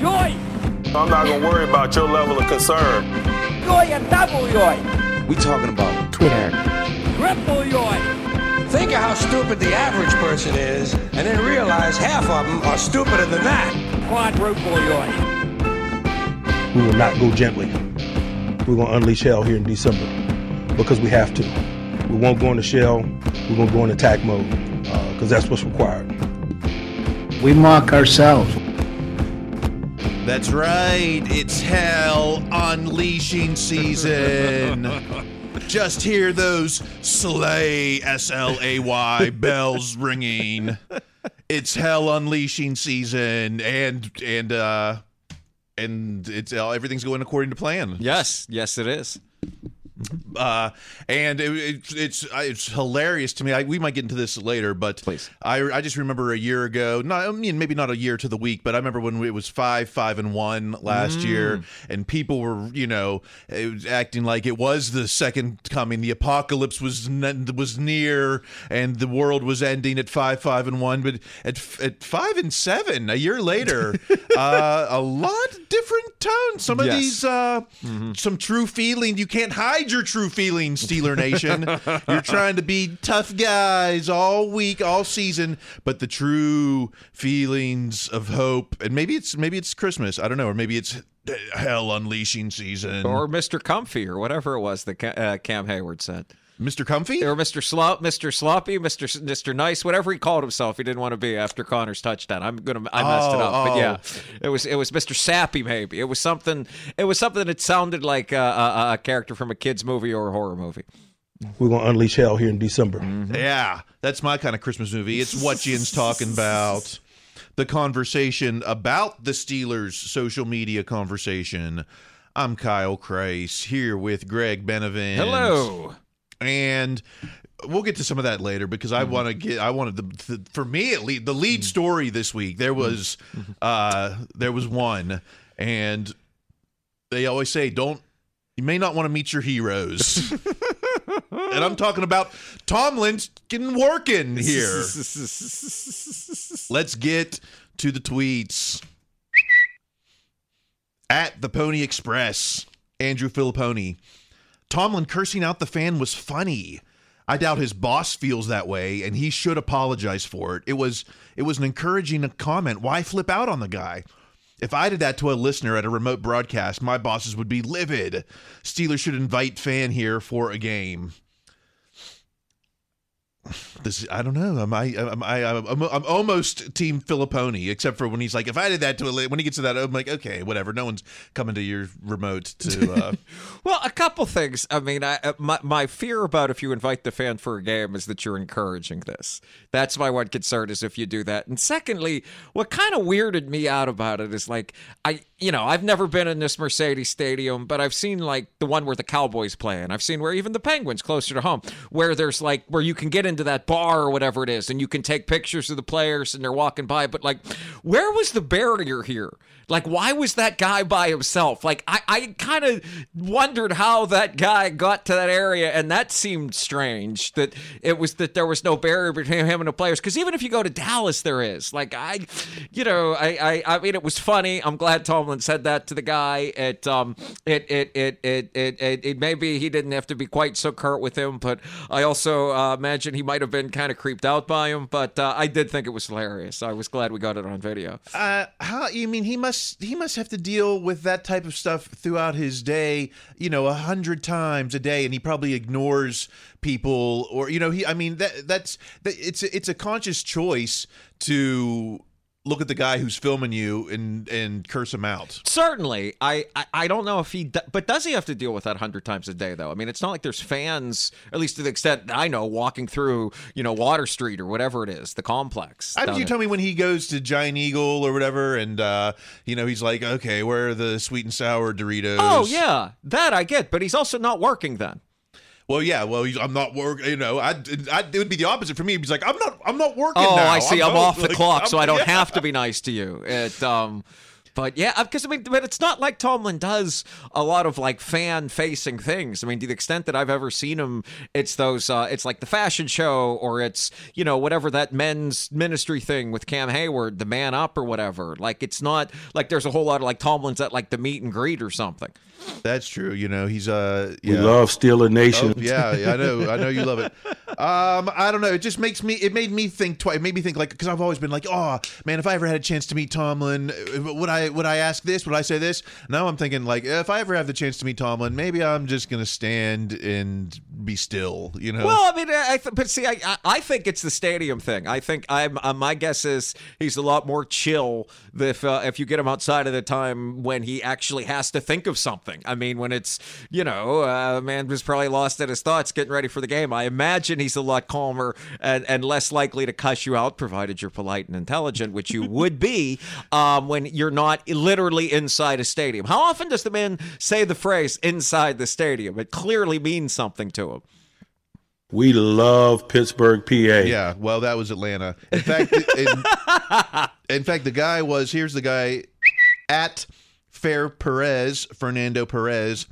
Yoy! I'm not gonna worry about your level of concern. Yoy and double yoy! We talking about Twitter. Triple yoy! Think of how stupid the average person is, and then realize half of them are stupider than that. Quadruple yoy! We will not go gently. We're gonna unleash hell here in December because we have to. We won't go into shell. We're gonna go in attack mode because uh, that's what's required. We mock ourselves. That's right. It's hell unleashing season. Just hear those slay S L A Y bells ringing. It's hell unleashing season, and and uh, and it's uh, everything's going according to plan. Yes, yes, it is. Uh, and it, it, it's it's hilarious to me. I, we might get into this later, but Please. I I just remember a year ago. Not I mean maybe not a year to the week, but I remember when it was five five and one last year, and people were you know acting like it was the second coming. The apocalypse was was near, and the world was ending at five five and one. But at at five and seven, a year later, uh, a lot different tone. Some of Yes. these uh, some true feeling. You can't hide your true feelings, Steeler Nation. You're trying to be tough guys all week, all season, but the true feelings of hope, and maybe it's maybe it's Christmas. I don't know, or maybe it's hell unleashing season. Or Mr. Comfy, or whatever it was that Ca- uh, Cam Heyward said. Mr. Comfy. Or Mr. Slop, Mr. Sloppy, Mr. S- Mr. Nice, whatever he called himself. He didn't want to be after Connor's touchdown. I'm gonna, I messed it Oh, up, but oh, oh. yeah, it was, it was Mr. Sappy. Maybe it was something. It was something that sounded like a, a, a character from a kids movie or a horror movie. We're gonna unleash hell here in December. Mm-hmm. Yeah, that's my kind of Christmas movie. It's what Jin's talking about. The conversation about the Steelers' social media conversation. I'm Kyle Kreis here with Greg Benavent. Hello. And we'll get to some of that later because I mm-hmm. want to get I wanted the, the for me at least the lead mm-hmm. story this week there mm-hmm. was uh there was one. And they always say don't you may not want to meet your heroes. And I'm talking about Tomlin's getting working here. Let's get to the tweets. At the Pony Express Andrew Fillipponi Tomlin cursing out the fan was funny. I doubt his boss feels that way, and he should apologize for it. It was it was an encouraging comment. Why flip out on the guy? If I did that to a listener at a remote broadcast, my bosses would be livid. Steelers should invite fan here for a game. This I don't know. Am I? Am I? I'm, I'm almost Team Fillipponi, except for when he's like, if I did that to a when he gets to that, I'm like, okay, whatever. No one's coming to your remote to. Uh, Well, a couple things. I mean, I, uh, my my fear about if you invite the fan for a game is that you're encouraging this. That's my one concern is if you do that. And secondly, what kind of weirded me out about it is like I, you know, I've never been in this Mercedes Stadium, but I've seen like the one where the Cowboys play, and I've seen where even the Penguins closer to home, where there's like where you can get into that bar or whatever it is, and you can take pictures of the players and they're walking by. But like, where was the barrier here? Like, why was that guy by himself? Like, I, I kind of wondered how that guy got to that area, and that seemed strange that it was that there was no barrier between him and the players. Because even if you go to Dallas, there is. Like, I, you know, I, I, I mean, it was funny. I'm glad Tomlin said that to the guy. It, um, it, it, it, it, it, it, it maybe he didn't have to be quite so curt with him, but I also uh, imagine he might have been kind of creeped out by him. But uh, I did think it was hilarious. I was glad we got it on video. Uh, how you mean he must he must have to deal with that type of stuff throughout his day, you know, a hundred times a day, and he probably ignores people, or you know, he. I mean, that that's that, it's it's a conscious choice to look at the guy who's filming you and and curse him out. Certainly, I, I I don't know if he, but does he have to deal with that hundred times a day though? I mean, it's not like there's fans, at least to the extent that I know, walking through you know Water Street or whatever it is, the complex. How did you there. tell me when he goes to Giant Eagle or whatever, and uh, you know he's like, okay, where are the sweet and sour Doritos? Oh yeah, that I get, but he's also not working then. Well, yeah. Well, I'm not work. You know, I, I it would be the opposite for me. He's like, I'm not. I'm not working. Oh, now. I see. I'm, home." off the Like, clock, so I'm- I don't yeah. have to be nice to you. It, um, But yeah, because I mean, but it's not like Tomlin does a lot of like fan facing things. I mean, to the extent that I've ever seen him, it's those, uh, it's like the fashion show or it's, you know, whatever that men's ministry thing with Cam Heyward, the man up or whatever. Like, it's not like there's a whole lot of like Tomlin's at like the meet and greet or something. That's true. You know, he's uh We yeah. love Steeler Nation. Oh, yeah, yeah, I know, I know you love it. Um, I don't know. It just makes me. It made me think twice. It made me think like because I've always been like, oh man, if I ever had a chance to meet Tomlin, uh, would I would I ask this? Would I say this? Now I'm thinking like, if I ever have the chance to meet Tomlin, maybe I'm just gonna stand and be still. You know. Well, I mean, I th- but see, I, I think it's the stadium thing. I think I'm uh, my guess is he's a lot more chill if uh, if you get him outside of the time when he actually has to think of something. I mean, when it's you know, uh, man was probably lost in his thoughts getting ready for the game. I imagine he's a lot calmer and, and less likely to cuss you out, provided you're polite and intelligent, which you would be um, when you're not literally inside a stadium. How often does the man say the phrase "inside the stadium"? It clearly means something to him. We love Pittsburgh, PA. Yeah, well, that was Atlanta. In fact, in, in fact, the guy was here's the guy at Fair Perez, Fernando Perez.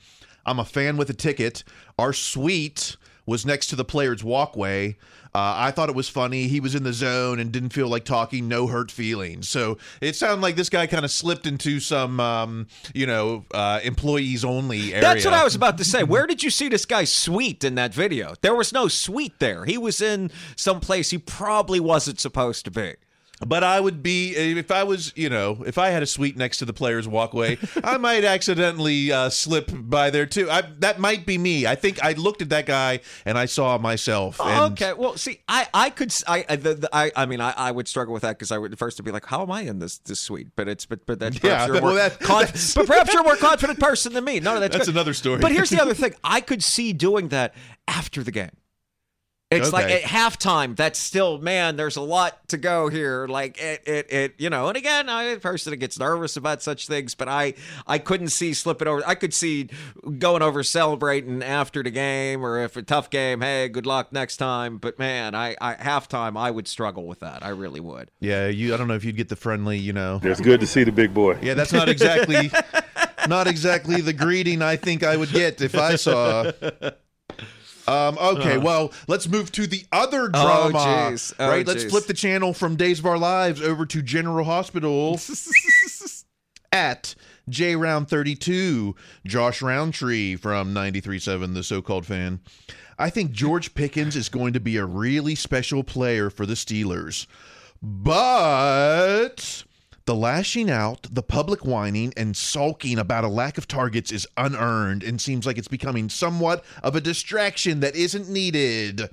I'm a fan with a ticket. Our suite was next to the players' walkway. Uh, I thought it was funny. He was in the zone and didn't feel like talking. No hurt feelings. So it sounded like this guy kind of slipped into some, um, you know, uh, employees only area. That's what I was about to say. Where did you see this guy's suite in that video? There was no suite there. He was in some place he probably wasn't supposed to be. But I would be if I was, you know, if I had a suite next to the players' walkway, I might accidentally uh, slip by there too. I, that might be me. I think I looked at that guy and I saw myself. And okay, well, see, I, I could, I, I, the, the, I, I mean, I, I would struggle with that because I would first be like, how am I in this this suite? But it's, but, but that's Yeah, more well, that- conf- that's- but perhaps you're a more confident person than me. No, no, that's That's good. another story. But here's the other thing: I could see doing that after the game. It's like at halftime. That's still, man. There's a lot to go here. Like it, it, it. You know. And again, I'm a person that gets nervous about such things, but I, I couldn't see slipping over. I could see going over celebrating after the game, or if a tough game, hey, good luck next time. But man, I, I halftime, I would struggle with that. I really would. yeah, you. I don't know if you'd get the friendly, you know. It's good to see the big boy. Yeah, that's not exactly, not exactly the greeting I think I would get if I saw. Um, okay, well, let's move to the other Oh, drama. jeez. Oh, right, let's flip the channel from Days of Our Lives over to General Hospital at J Round 32, Josh Rowntree from 93.7, the so called fan. I think George Pickens is going to be a really special player for the Steelers. But the lashing out, the public whining, and sulking about a lack of targets is unearned and seems like it's becoming somewhat of a distraction that isn't needed.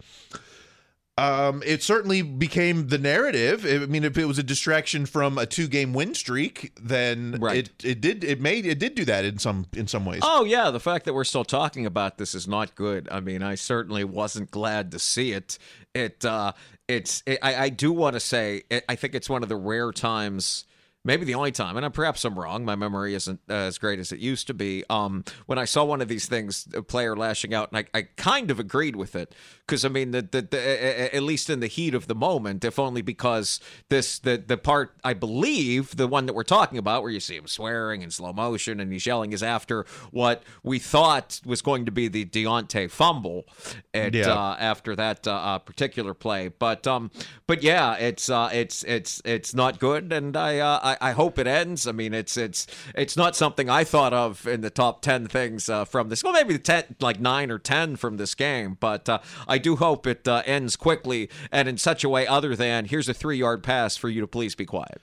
Um, it certainly became the narrative. I mean, if it was a distraction from a two-game win streak, then Right. it it did it made it did do that in some in some ways. Oh yeah, the fact that we're still talking about this is not good. I mean, I certainly wasn't glad to see it. It uh it's it, I I do want to say it, I think it's one of the rare times maybe the only time and perhaps i'm wrong my memory isn't uh, as great as it used to be um when i saw one of these things a player lashing out and i, I kind of agreed with it because i mean the, the, the at least in the heat of the moment if only because this the the part i believe the one that we're talking about where you see him swearing in slow motion and he's yelling is after what we thought was going to be the Diontae fumble at, Yeah. uh, after that uh, uh, particular play. But um, but yeah, it's uh, it's it's it's not good, and I, uh, I I hope it ends. I mean, it's it's it's not something I thought of in the top ten things uh, from this. Well, maybe ten, like nine or ten from this game, but uh, I do hope it uh, ends quickly and in such a way other than here's a three yard pass for you to please be quiet.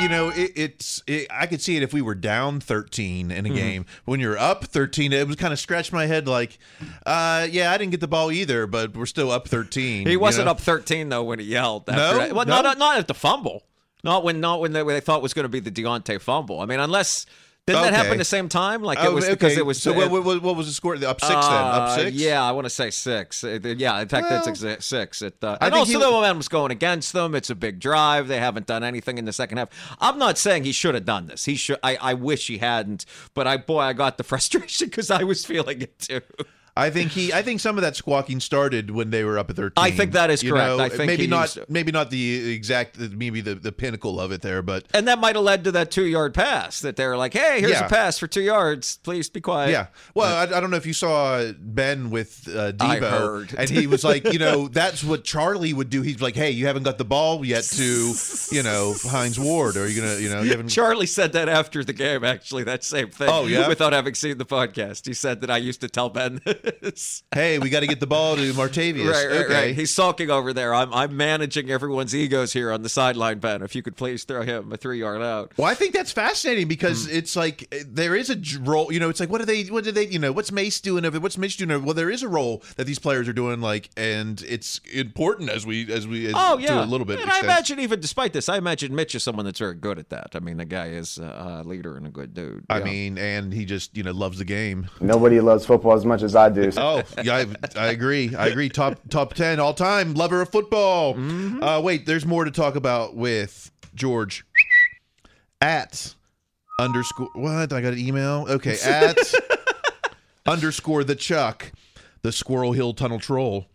you know, it, it's it, I could see it if we were down 13 in a game. When you're up 13, it was kind of scratch my head like, uh, yeah, I didn't get the ball either, but we're still up 13. He wasn't know? up 13 though when he yelled. After No? that. Well, No? not not at the fumble. Not when not when they, when they thought was going to be the Diontae fumble. I mean, unless didn't that happen the same time? Like it Oh, was okay. because it was. So it- what, what, what was the score? Up six then? Up uh, six? Yeah, I want to say six. Uh, Yeah, in fact, that's exa- six. It, uh, I and also he the momentum's going against them. It's a big drive. They haven't done anything in the second half. I'm not saying he should have done this. He should. I, I wish he hadn't. But I boy, I got the frustration because I was feeling it too. I think he. I think some of that squawking started when they were up at thirteen. I think that is You correct. know, I think maybe not. Maybe not the exact. Maybe the, the pinnacle of it there, but And that might have led to that two yard pass that they were like, hey, here's Yeah. a pass for two yards. Please be quiet. yeah. Well, I, I don't know if you saw Ben with uh, I Debo, heard. and he was like, you know, that's what Charlie would do. He's like, hey, you haven't got the ball yet to, you know, Hines Ward, or are you gonna, you know, you haven't. Charlie said that after the game, actually, that same thing. Oh, yeah? Without having seen the podcast. He said that I used to tell Ben this. hey, we got to get the ball to Martavis. Right, right, okay. right. He's sulking over there. I'm, I'm managing everyone's egos here on the sideline, Ben. If you could please throw him a three yard out. Well, I think that's fascinating because it's like eh, there is a j- role. You know, it's like what do they? What do they? You know, what's Mace doing of it? What's Mitch doing of it? Well, there is a role that these players are doing, like, and it's important as we as we as, Oh yeah, to a little bit. And I imagine even despite this, I imagine Mitch is someone that's very good at that. I mean, the guy is a leader and a good dude. I Yeah. mean, and he just you know loves the game. Nobody loves football as much as I do. Oh, yeah, I, I agree. I agree. Top top ten all time lover of football. Mm-hmm. Uh, wait, there's more to talk about with George at underscore. What I got an email. Okay, at underscore the Chuck, the Squirrel Hill Tunnel Troll.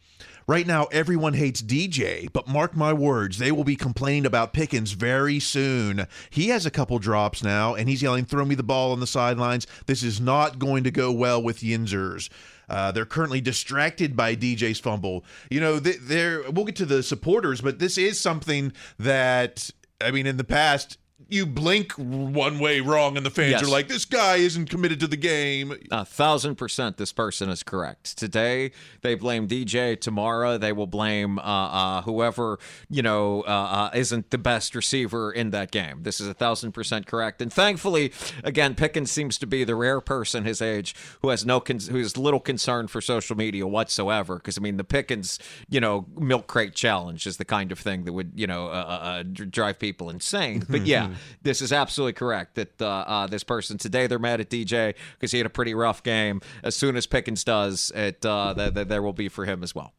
Right now, everyone hates DJ, but mark my words, they will be complaining about Pickens very soon. He has a couple drops now, and he's yelling, Throw me the ball on the sidelines. This is not going to go well with Yinzers. Uh, they're currently distracted by DJ's fumble. You know, th- they're, we'll get to the supporters, but this is something that, I mean, in the past, you blink one way wrong, and the fans Yes. are like, this guy isn't committed to the game. A thousand percent, this person is correct. Today, they blame DJ. Tomorrow, they will blame uh, uh, whoever you know uh, uh, isn't the best receiver in that game. This is a thousand percent correct. And thankfully, again, Pickens seems to be the rare person his age who has no con- who has little concern for social media whatsoever. Because I mean, the Pickens, you know, milk crate challenge is the kind of thing that would you know uh, uh, uh, drive people insane. But yeah, this is absolutely correct that uh, uh, this person today they're mad at DJ because he had a pretty rough game. As soon as Pickens does, it uh, th- th- there will be for him as well.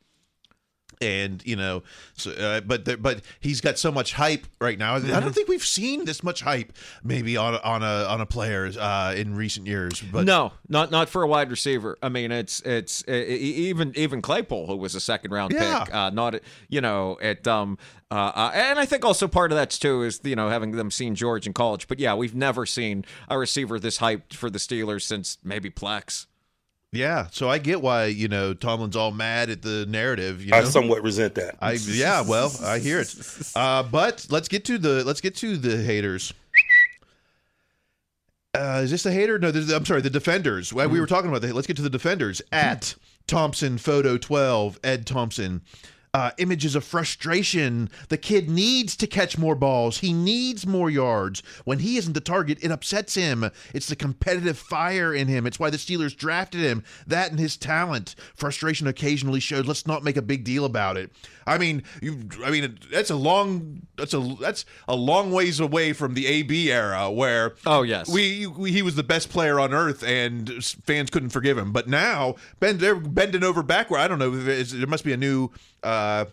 And you know, so, uh, but there, but he's got so much hype right now. I Mm-hmm. don't think we've seen this much hype maybe on a, on a on a player uh, in recent years. But no, not not for a wide receiver. I mean, it's it's e- even even Claypool, who was a second round Yeah. pick, uh, not you know it. Um, uh, uh, and I think also part of that too is you know having them seen George in college. But yeah, we've never seen a receiver this hyped for the Steelers since maybe Plex. Yeah, so I get why you know Tomlin's all mad at the narrative. You know? I somewhat resent that. I yeah, well, I hear it. Uh, but let's get to the let's get to the haters. Uh, is this the hater? No, this is, I'm sorry, the defenders. Well, We were talking about that. Let's get to the defenders. At Thompson Photo 12, Ed Thompson. Uh, images of frustration. The kid needs to catch more balls. He needs more yards. When he isn't the target, it upsets him. It's the competitive fire in him. It's why the Steelers drafted him. That and his talent. Frustration occasionally showed. Let's not make a big deal about it. I mean, you. I mean, that's a long. That's a that's a long ways away from the AB era where Oh, yes. we, we he was the best player on earth and fans couldn't forgive him. But now bend they're bending over backward. I don't know. There must be a new. Uh, uh,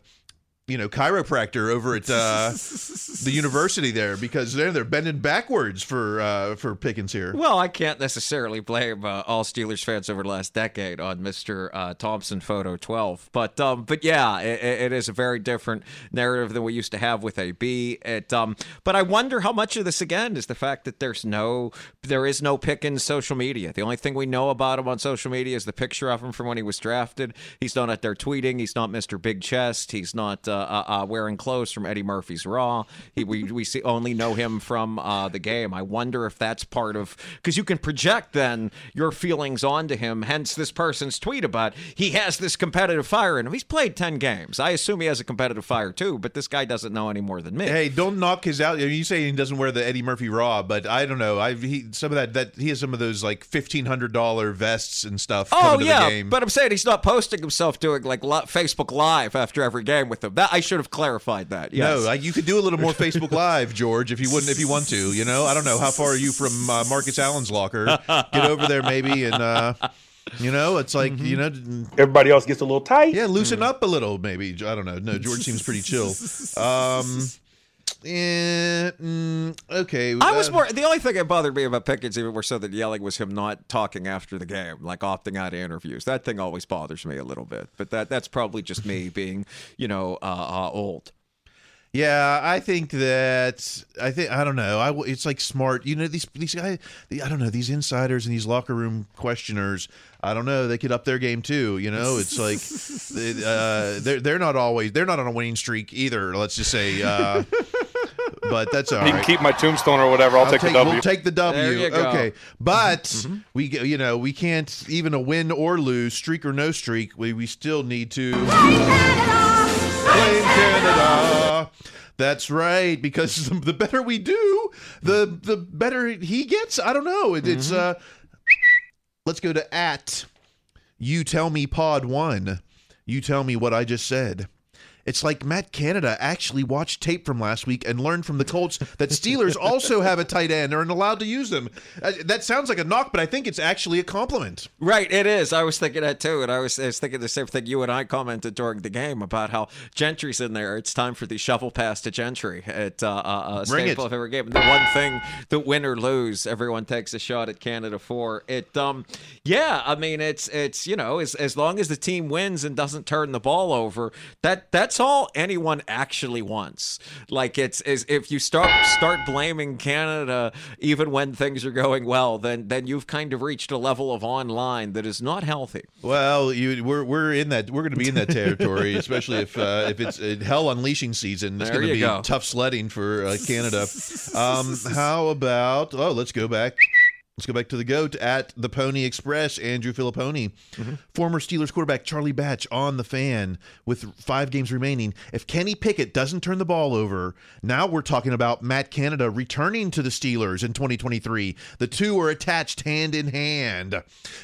you know, chiropractor over at uh, the university there because they're they're bending backwards for uh, for Pickens here. Well, I can't necessarily blame uh, all Steelers fans over the last decade on Mister uh, Thompson Photo 12, but um, but yeah, it, it is a very different narrative than we used to have with AB. It um, but I wonder how much of this again is the fact that there's no there is no Pickens social media. The only thing we know about him on social media is the picture of him from when he was drafted. He's not out there tweeting. He's not Mister Big Chest. He's not uh, uh, uh, wearing clothes from Eddie Murphy's Raw. He we we see only know him from uh, the game. I wonder if that's part of because you can project then your feelings onto him. Hence this person's tweet about he has this competitive fire in him. He's played ten games. I assume he has a competitive fire too, but this guy doesn't know any more than me. Hey, don't knock his out. You say he doesn't wear the Eddie Murphy Raw, but I don't know. I he some of that that he has some of those like fifteen hundred dollar vests and stuff. Oh coming to the yeah, game. but I'm saying he's not posting himself doing like Facebook Live after every game with them. That I should have clarified that. Yes. No, like you could do a little more Facebook Live, George, if you wouldn't, if you want to. You know, I don't know how far are you from uh, Marcus Allen's locker. Get over there, maybe, and uh, you know, it's like Mm-hmm. you know, Everybody else gets a little tight. yeah, loosen up a little, maybe. I don't know. No, George seems pretty chill. Um, Eh, mm, okay. I was more. The only thing that bothered me about Pickens, even more so than yelling was him not talking after the game, like opting out of interviews. That thing always bothers me a little bit. But that that's probably just me being, you know, uh, uh, old. Yeah, I think that I think I don't know. I it's like smart. You know these these guys. I don't know these insiders and these locker room questioners. I don't know. They could up their game too. You know, it's like uh, they're they're not always they're not on a winning streak either. Let's just say. Uh, but that's all You right. can keep my tombstone or whatever. I'll, take, the W. We'll take the W. There you go. Okay, but we you know we can't even a win or lose, streak or no streak. We we still need to blame Canada. That's right, because the better we do, the the better he gets. I don't know. It, It's uh, let's go to at you tell me pod one. You tell me what I just said. It's like Matt Canada actually watched tape from last week and learned from the Colts that Steelers also have a tight end and are allowed to use them. Uh, that sounds like a knock, but I think it's actually a compliment. Right, it is. I was thinking that too, and I was, I was thinking the same thing. You and I commented during the game about how Gentry's in there. It's time for the shovel pass to Gentry at uh, uh, uh, staple of every game. And the one thing that win or lose, everyone takes a shot at Canada for it. Um, yeah, I mean, it's it's you know, as as long as the team wins and doesn't turn the ball over, that that's all anyone actually wants. Like it's is if you start start blaming Canada even when things are going well, then then you've kind of reached a level of online that is not healthy. Well, you, we're we're in that. We're going to be in that territory, especially if uh, if it's uh, hell unleashing season. It's going to be go. tough sledding for uh, Canada. Um, how about? Oh, let's go back. Let's go back to the goat at the Pony Express. Andrew Fillipponi, Mm-hmm. former Steelers quarterback Charlie Batch on the fan with five games remaining. If Kenny Pickett doesn't turn the ball over, now we're talking about Matt Canada returning to the Steelers in 2023. The two are attached hand in hand.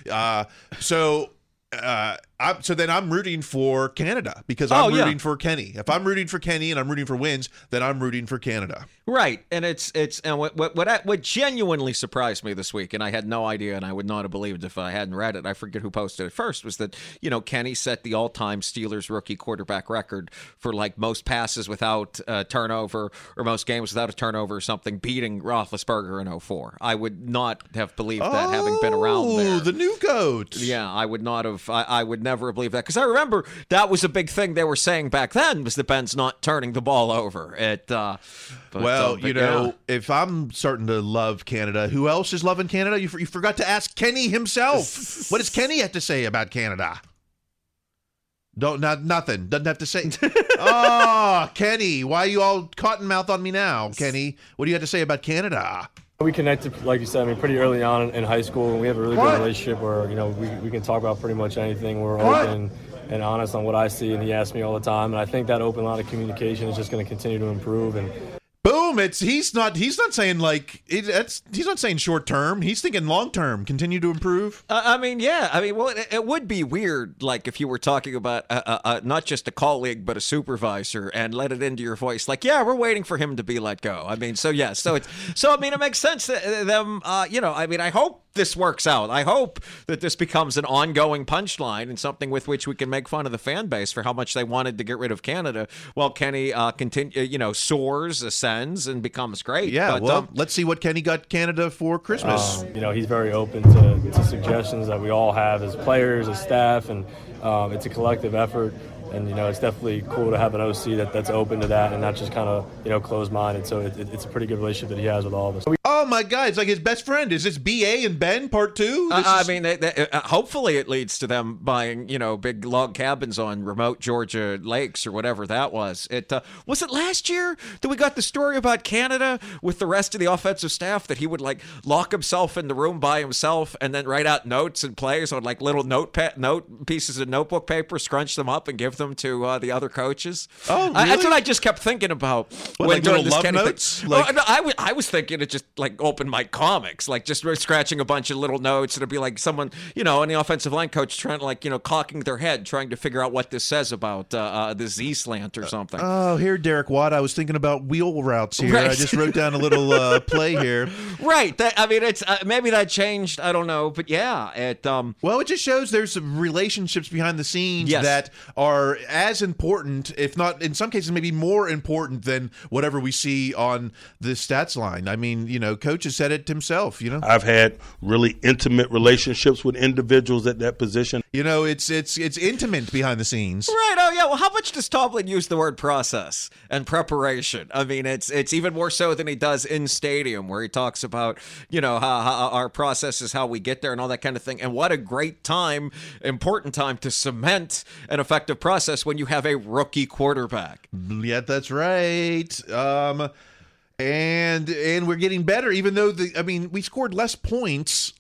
Uh, so. Uh, I'm, so then I'm rooting for Canada because I'm Oh, yeah. rooting for Kenny. If I'm rooting for Kenny and I'm rooting for wins, then I'm rooting for Canada. Right, and it's it's and what what what, what genuinely surprised me this week, and I had no idea, and I would not have believed if I hadn't read it. I forget who posted it first. Was that you know Kenny set the all-time Steelers rookie quarterback record for like most passes without uh, turnover or most games without a turnover or something, beating Roethlisberger in 04. I would not have believed that having been around Oh, there. the new goat. Yeah, I would not have. I, I would never have believed that because I remember that was a big thing they were saying back then was that Ben's not turning the ball over. It. Uh, but, well, uh, you know, yeah. if I'm starting to love Canada, who else is loving Canada? You, you forgot to ask Kenny himself. what does Kenny have to say about Canada? Don't not nothing. Doesn't have to say. oh, Kenny, why are you all cottonmouth on me now, Kenny? What do you have to say about Canada? We connected, like you said, I mean, pretty early on in, high school, and we have a really good relationship where, you know, we, we can talk about pretty much anything. We're open and honest on what I see, and he asks me all the time. And I think that open line of communication is just going to continue to improve. And It's he's not he's not saying like it, that's he's not saying short term. He's thinking long term. Continue to improve. Uh, I mean, yeah. I mean, well, it, it would be weird, like if you were talking about uh, uh, uh, not just a colleague but a supervisor, and let it into your voice, like, yeah, we're waiting for him to be let go. I mean, so yeah, so it's so. I mean, it makes sense that them. Uh, you know, I mean, I hope this works out. I hope that this becomes an ongoing punchline and something with which we can make fun of the fan base for how much they wanted to get rid of Canada, while Kenny uh, continue, you know, soars, ascends, and becomes great. Yeah. But, well, um, let's see what Kenny got Canada for Christmas. Um, you know, he's very open to, to suggestions that we all have as players, as staff, and um, it's a collective effort. And you know, it's definitely cool to have an OC that, that's open to that and not just kind of you know closed-minded. So it, it, it's a pretty good relationship that he has with all of us. Oh my God! It's like his best friend. Is this BA and Ben part two? Uh, I mean, they, they, uh, hopefully it leads to them buying, you know, big log cabins on remote Georgia lakes or whatever that was. It uh, was it last year that we got the story about Canada with the rest of the offensive staff that he would like lock himself in the room by himself and then write out notes and plays on like little notepad note pieces of notebook paper, scrunch them up and give them to uh, the other coaches. Oh, I- that's what I just kept thinking about What, when like doing this love notes? Oh, Like- no, I, w- I was thinking it just like like open mic comics, like just scratching a bunch of little notes. It'd be like someone, you know, and the offensive line coach trying to like, you know, cocking their head, trying to figure out what this says about uh, uh, the Z slant or something. Oh, here, Derek Watt. I was thinking about wheel routes here. Right. I just wrote down a little uh, play here. right. That, I mean, it's uh, maybe that changed. I don't know, but yeah, it. Um, Well, it just shows there's some relationships behind the scenes Yes. that are as important, if not in some cases, maybe more important than whatever we see on the stats line. I mean, you know, coach has said it himself. You know, I've had really intimate relationships with individuals at that position. you know, it's it's it's intimate behind the scenes. Right. Oh, yeah. Well, how much does Tomlin use the word process and preparation? I mean, it's it's even more so than he does in stadium, where he talks about you know how, how our process is how we get there and all that kind of thing. And what a great time, important time to cement an effective process when you have a rookie quarterback. Yeah, that's right. Um, and and we're getting better, even though the I mean we scored less points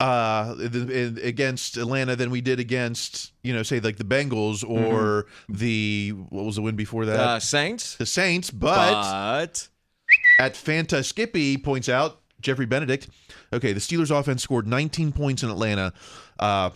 uh in- in- against Atlanta than we did against you know say like the Bengals or the what was the win before that Uh, Saints, the Saints, but but at Fanta Skippy points out Jeffrey Benedict. Okay, the Steelers offense scored 19 points in Atlanta. Uh,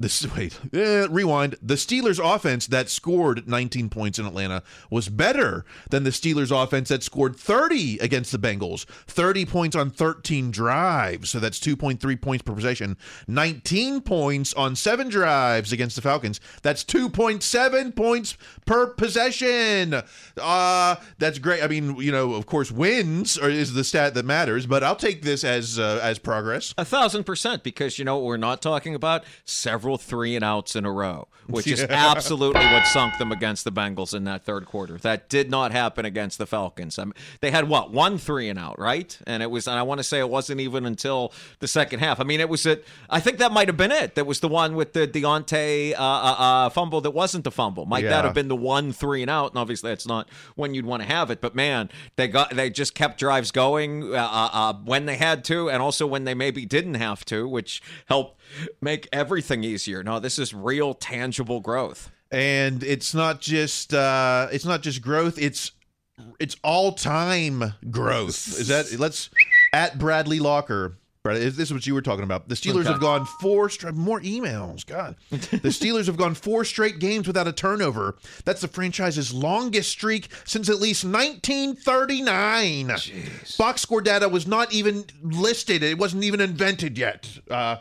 this wait, eh, rewind. The Steelers offense that scored 19 points in Atlanta was better than the Steelers offense that scored 30 against the Bengals. 30 points on 13 drives, so that's 2.3 points per possession. 19 points on 7 drives against the Falcons. That's 2.7 points per possession. Uh that's great. I mean, you know, of course wins are, is the stat that matters, but I'll take this as uh, as progress. A thousand percent, because you know what we're not talking about? Several three and outs in a row, which is absolutely what sunk them against the Bengals in that third quarter. That did not happen against the Falcons. I mean, they had what one three and out, right? And it was, and I want to say it wasn't even until the second half. I mean, it was it. I think that might have been it. That was the one with the Diontae uh, uh, uh, fumble. That wasn't the fumble. Might that have been the one three and out? And obviously, that's not when you'd want to have it. But man, they got they just kept drives going uh, uh, uh, when they had to, and also when they maybe didn't have to, which helped make everything easier. No, this is real, tangible growth. and it's not just uh it's not just growth it's it's all time growth is that let's at bradley locker Brad, is this is what you were talking about. The Steelers Okay. have gone four straight more emails. God, the Steelers have gone four straight games without a turnover. That's the franchise's longest streak since at least 1939. Box score data was not even listed; it wasn't even invented yet. Uh,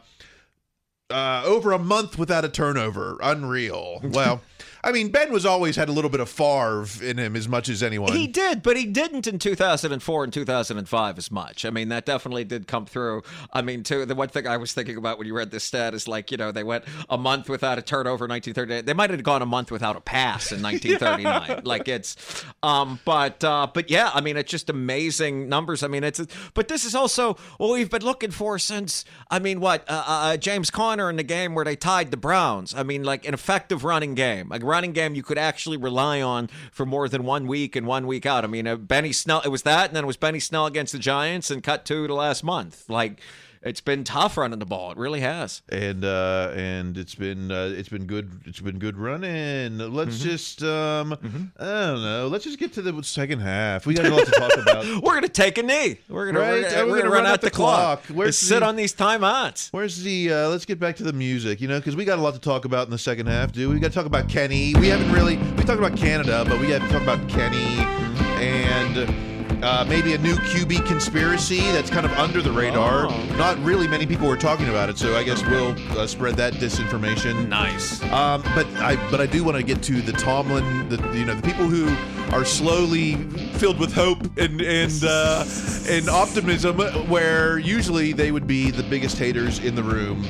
uh, over a month without a turnover. Unreal. Well, I mean, Ben was always had a little bit of Favre in him as much as anyone. He did, but he didn't in 2004 and 2005 as much. I mean, that definitely did come through. I mean, too, the one thing I was thinking about when you read this stat is like, you know, they went a month without a turnover in 1939. They might have gone a month without a pass in 1939. Like it's, um, but, uh, but yeah, I mean, it's just amazing numbers. I mean, it's, but this is also what we've been looking for since, I mean, what, uh, uh, James Conner in the game where they tied the Browns. I mean, like an effective running game, like running game you could actually rely on for more than one week and one week out. I mean, uh, Benny Snell, it was that, and then it was Benny Snell against the Giants, and cut two to last month. Like, it's been tough running the ball. It really has. and uh, and it's been uh, it's been good it's been good running. Let's Mm-hmm. just um I don't know. Let's just get to the second half. We got a lot to talk about. We're gonna take a knee. We're gonna, Right, we're, gonna, we're we're gonna gonna run, out the clock. clock. Where's Just sit on these timeouts. Where's the? Uh, let's get back to the music, you know, because we got a lot to talk about in the second half, dude. We got to talk about Kenny. We haven't really we talked about Canada, but we got to talk about Kenny and uh, maybe a new QB conspiracy that's kind of under the radar. Oh. Not really many people were talking about it, so I guess we'll uh, spread that disinformation. Nice. Um, but I but I do want to get to the Tomlin, the you know the people who are slowly filled with hope and and uh, and optimism, where usually they would be the biggest haters in the room.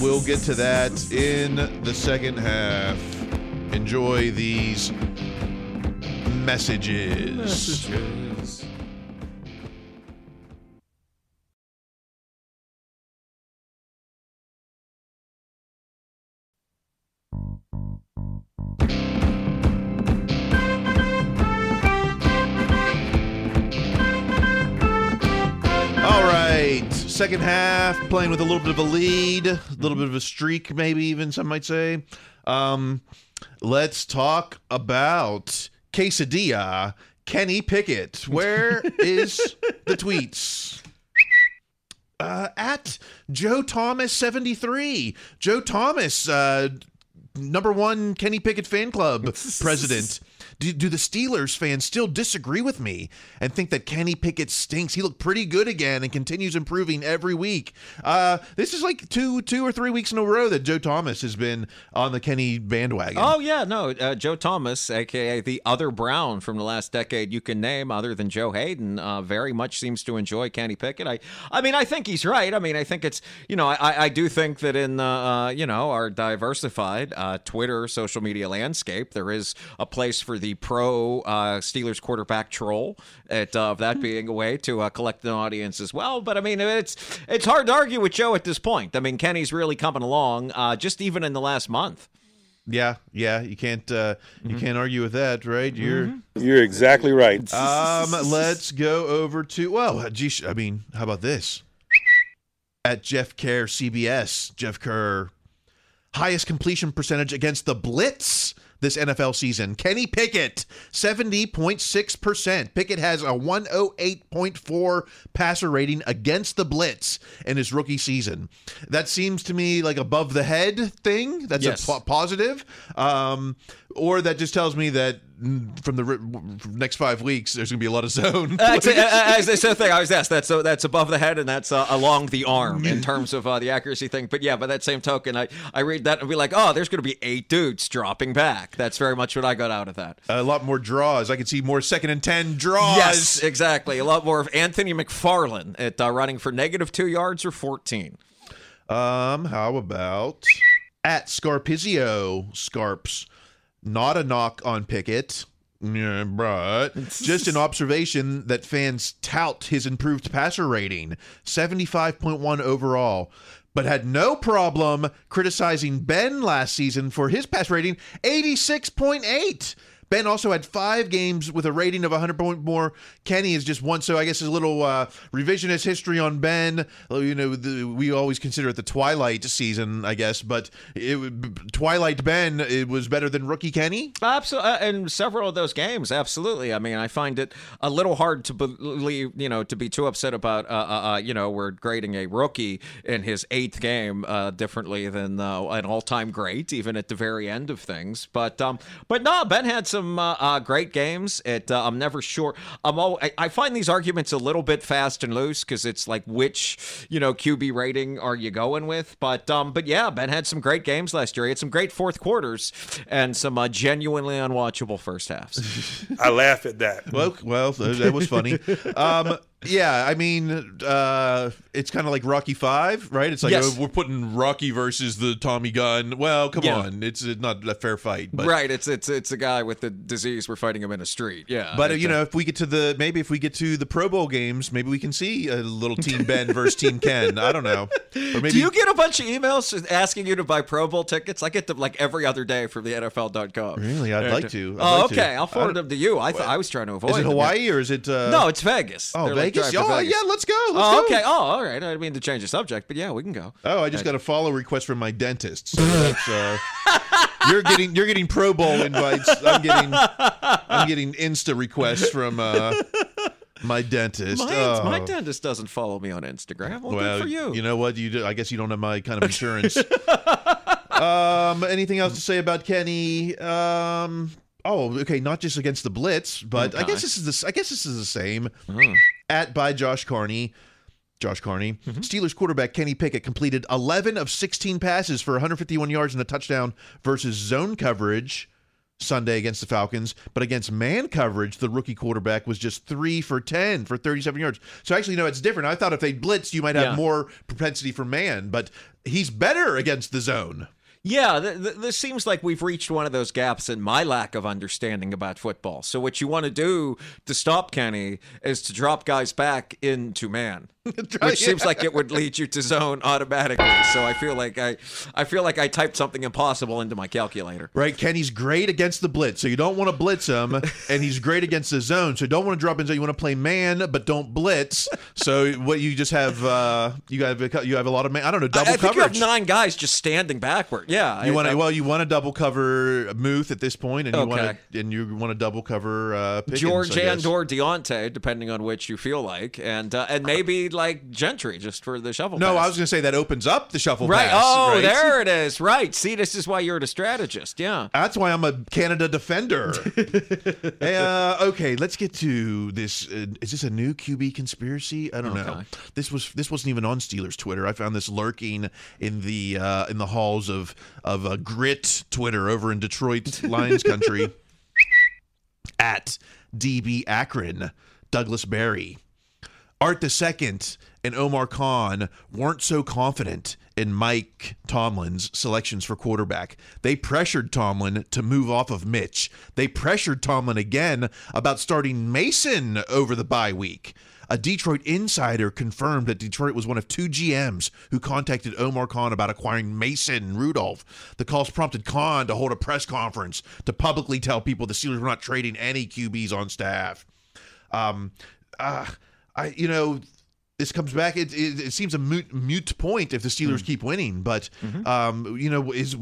We'll get to that in the second half. Enjoy these messages. All right, second half, playing with a little bit of a lead, a little bit of a streak, maybe even some might say. Um, let's talk about quesadilla. Kenny Pickett, where is the tweets? uh, at Joe Thomas 73. Joe Thomas, uh, number one Kenny Pickett fan club president. Do, do the Steelers fans still disagree with me and think that Kenny Pickett stinks? He looked pretty good again and continues improving every week. Uh, this is like two, two or three weeks in a row that Joe Thomas has been on the Kenny bandwagon. Oh yeah, no, uh, Joe Thomas, aka the other Brown from the last decade you can name, other than Joe Haden, uh, very much seems to enjoy Kenny Pickett. I, I mean, I think he's right. I mean, I think it's you know, I, I do think that in the uh, you know our diversified uh, Twitter social media landscape, there is a place for the pro uh, Steelers quarterback troll. At uh, that being a way to uh, collect an audience as well. But I mean, it's it's hard to argue with Joe at this point. I mean, Kenny's really coming along, uh, just even in the last month. Yeah, yeah, you can't uh, you can't argue with that, right? You're You're exactly right. um. Let's go over to well, geez, I mean, how about this? At Jeff Kerr CBS, Jeff Kerr highest completion percentage against the blitz this NFL season. Kenny Pickett, 70.6%. Pickett has a 108.4 passer rating against the blitz in his rookie season. That seems to me like above the head thing. That's Yes. a positive. Um, or that just tells me that from the ri- next five weeks, there's going to be a lot of zone. That's uh, uh, uh, that's the thing I was asked. That's uh, that's above the head and that's uh, along the arm in terms of uh, the accuracy thing. But yeah, by that same token, I, I read that and be like, oh, there's going to be eight dudes dropping back. That's very much what I got out of that. a lot more draws. I could see more second and 10 draws. Yes, exactly. A lot more of Anthony McFarland at uh, running for negative two yards or 14. Um, how about at Scarpizio Scarps? Not a knock on Pickett. Yeah, but just an observation that fans tout his improved passer rating, 75.1 overall, but had no problem criticizing Ben last season for his pass rating, 86.8. Ben also had five games with a rating of 100 point more. Kenny is just one. So I guess a little uh, revisionist history on Ben. You know, the, we always consider it the Twilight season, I guess, but it, Twilight Ben it was better than rookie Kenny. Absolutely, uh, in several of those games, absolutely. I mean, I find it a little hard to believe, you know, to be too upset about, uh, uh, uh, you know, we're grading a rookie in his eighth game uh, differently than uh, an all-time great, even at the very end of things. But, um, but no, Ben had some uh, uh, great games. It, uh, I'm never sure. I'm all. I, I find these arguments a little bit fast and loose because it's like which, you know, QB rating are you going with? But, um, but yeah, Ben had some great games last year. He had some great fourth quarters and some uh, genuinely unwatchable first halves. I laugh at that. Well, well, that was funny. Um, yeah, I mean, uh, it's kind of like Rocky Five, right? It's like Yes. oh, we're putting Rocky versus the Tommy Gun. Well, come Yeah. on, it's not a fair fight, but right, it's it's it's a guy with the disease. We're fighting him in a street. Yeah, But uh, you know, if we get to the maybe if we get to the Pro Bowl games, maybe we can see a little Team Ben versus Team Ken. I don't know, or maybe do you get a bunch of emails asking you to buy Pro Bowl tickets? I get them like every other day from the NFL.com. Really? I'd like to. I'd oh, like to. okay. I'll forward them to you. I thought I was trying to avoid. Is it them. Hawaii or is it? Uh, No, it's Vegas. Oh, They're like Vegas. Oh, Vegas. yeah. Let's go. Let's Oh, go. okay. Oh, all right. I didn't mean to change the subject, but yeah, we can go. Oh, I just got a follow request from my dentist. So uh, you're getting you're getting Pro Bowl invites. I'm getting I'm getting Insta requests from uh, my dentist. My, Oh. my dentist doesn't follow me on Instagram. Well, well, good for you. You know what? You do, I guess you don't have my kind of insurance. um, anything else to say about Kenny? Um, oh, okay, not just against the blitz, but I guess this is the I guess this is the same. Hmm. At by Josh Carney. Josh Carney. Mm-hmm. Steelers quarterback Kenny Pickett completed 11 of 16 passes for 151 yards and a touchdown versus zone coverage Sunday against the Falcons, but against man coverage, the rookie quarterback was just 3 for 10 for 37 yards. So actually no, it's different. I thought if they blitzed, you might have Yeah. more propensity for man, but he's better against the zone. Yeah, th- th- this seems like we've reached one of those gaps in my lack of understanding about football. So what you want to do to stop Kenny is to drop guys back into man, which seems like it would lead you to zone automatically. So I feel like I, I feel like I typed something impossible into my calculator. Right, Kenny's great against the blitz, so you don't want to blitz him, and he's great against the zone, so you don't want to drop in zone. You want to play man, but don't blitz. So what you just have, uh, you have you have a lot of man. I don't know, double I, I coverage. you have nine guys just standing backward. Yeah, You want to well, you want to double cover Muth at this point, and you want to and you want to double cover uh, Pickens, George and or Diontae, depending on which you feel like, and uh, and maybe like Gentry just for the shovel. No, pass. I was going to say that opens up the shuffle right. pass. oh, right? there it is. Right. See, this is why you're the strategist. Yeah. That's why I'm a Canada defender. uh, okay, let's get to this. Uh, is this a new QB conspiracy? I don't know. This was this wasn't even on Steelers Twitter. I found this lurking in the uh, in the halls of of uh, Grit Twitter over in Detroit Lions country. At DB Akron, Douglas Berry. Art II and Omar Khan weren't so confident in Mike Tomlin's selections for quarterback. They pressured Tomlin to move off of Mitch. They pressured Tomlin again about starting Mason over the bye week. A Detroit insider confirmed that Detroit was one of two GMs who contacted Omar Khan about acquiring Mason Rudolph. The calls prompted Khan to hold a press conference to publicly tell people the Steelers were not trading any QBs on staff. Um, uh, I you know this comes back. It, it, it seems a mute, mute point if the Steelers keep winning, but um, you know, is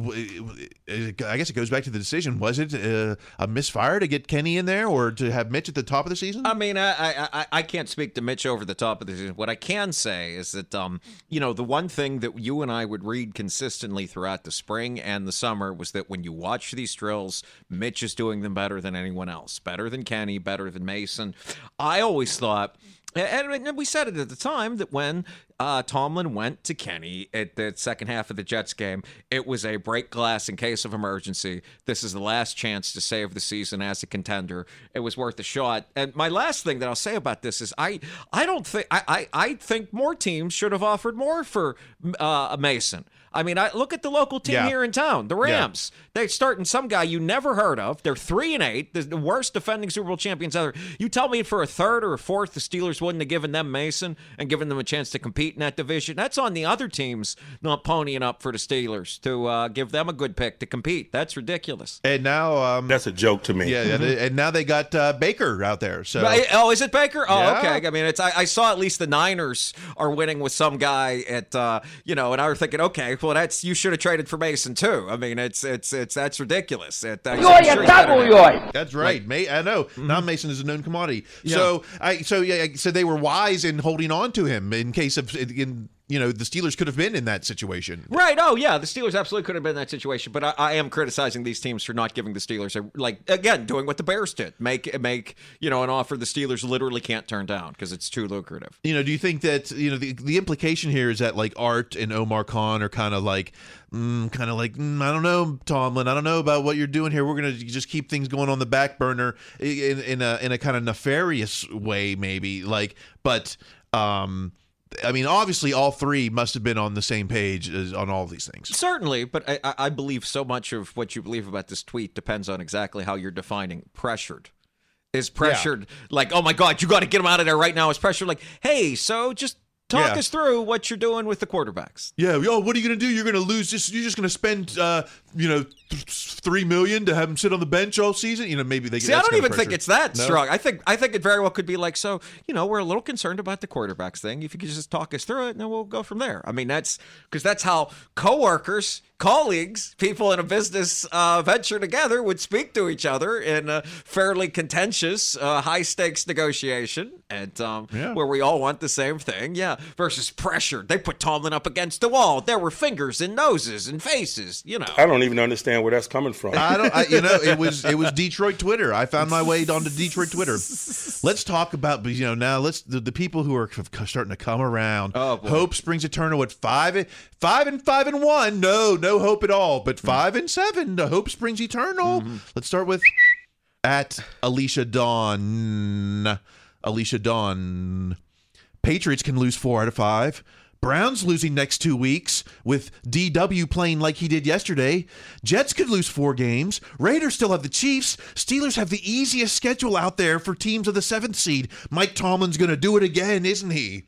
I guess it goes back to the decision. Was it uh, a misfire to get Kenny in there, or to have Mitch at the top of the season? I mean, I, I I- I can't speak to Mitch over the top of this. What I can say is that, um, you know, the one thing that you and I would read consistently throughout the spring and the summer was that when you watch these drills, Mitch is doing them better than anyone else, better than Kenny, better than Mason. I always thought. And we said it at the time that when uh, Tomlin went to Kenny at the second half of the Jets game, it was a break glass in case of emergency. This is the last chance to save the season as a contender. It was worth a shot. And my last thing that I'll say about this is I I don't think I I, I think more teams should have offered more for uh, Mason. I mean, I look at the local team Yeah. here in town, the Rams. They're starting some guy you never heard of. They're three and eight, the- the worst defending Super Bowl champions ever. You tell me for a third or a fourth, the Steelers wouldn't have given them Mason and given them a chance to compete in that division. That's on the other teams not ponying up for the Steelers to uh, give them a good pick to compete. That's ridiculous. and now, um, That's a joke to me. yeah, yeah, they- and now they got uh, Baker out there. So Right, oh, is it Baker? Oh, Yeah. okay. I mean, it's I, I saw at least the Niners are winning with some guy at uh, you know, and I was thinking, okay, well, that's you should have traded for Mason too. I mean, it's it's it's that's ridiculous. It, Yoy I'm sure a double than- yoy. That's right, mate. I know. Mm-hmm. Now Mason is a known commodity. So I so yeah, so they were wise in holding on to him in case of in you know the Steelers could have been in that situation. Right. Oh, yeah. The Steelers absolutely could have been in that situation, but I, I am criticizing these teams for not giving the Steelers a like again doing what the Bears did, make make you know an offer the Steelers literally can't turn down because it's too lucrative. You know, do you think that you know the the implication here is that like Art and Omar Khan are kind of like, mm, kind of like, mm, I don't know, Tomlin, I don't know about what you're doing here. We're gonna just keep things going on the back burner in in a in a kind of nefarious way, maybe like, but um. I mean, obviously, all three must have been on the same page as on all these things. Certainly, but I, I I believe so much of what you believe about this tweet depends on exactly how you're defining pressured. Is pressured like, oh my God, you got to get him out of there right now? Is pressured like, hey, so just talk Yeah. us through what you're doing with the quarterbacks? Yeah, yo, what are you gonna do? You're gonna lose. Just you're just gonna spend, uh, you know, th- three million to have him sit on the bench all season. You know, maybe they. See, I don't even think it's that No? strong. I think I think it very well could be like, so you know, we're a little concerned about the quarterbacks thing. If you could just talk us through it, and then we'll go from there. I mean, that's because that's how coworkers, colleagues, people in a business uh, venture together would speak to each other in a fairly contentious, uh, high stakes negotiation, and um, Yeah. where we all want the same thing. Yeah, versus pressure. They put Tomlin up against the wall. There were fingers and noses and faces. You know. I don't even understand where that's coming from. I don't. I, you know, it was it was Detroit Twitter. I found my way onto Detroit Twitter. Let's talk about you know now. Let's the, the people who are starting to come around. Oh, boy. Hope Springs Eternal at five five and five and one. No, no hope at all. But five and seven. The Hope Springs Eternal. Mm-hmm. Let's start with at Alicia Dawn. Alicia Dawn. Patriots can lose four out of five. Browns losing next two weeks with DW playing like he did yesterday. Jets could lose four games. Raiders still have the Chiefs. Steelers have the easiest schedule out there for teams of the seventh seed. Mike Tomlin's going to do it again, isn't he?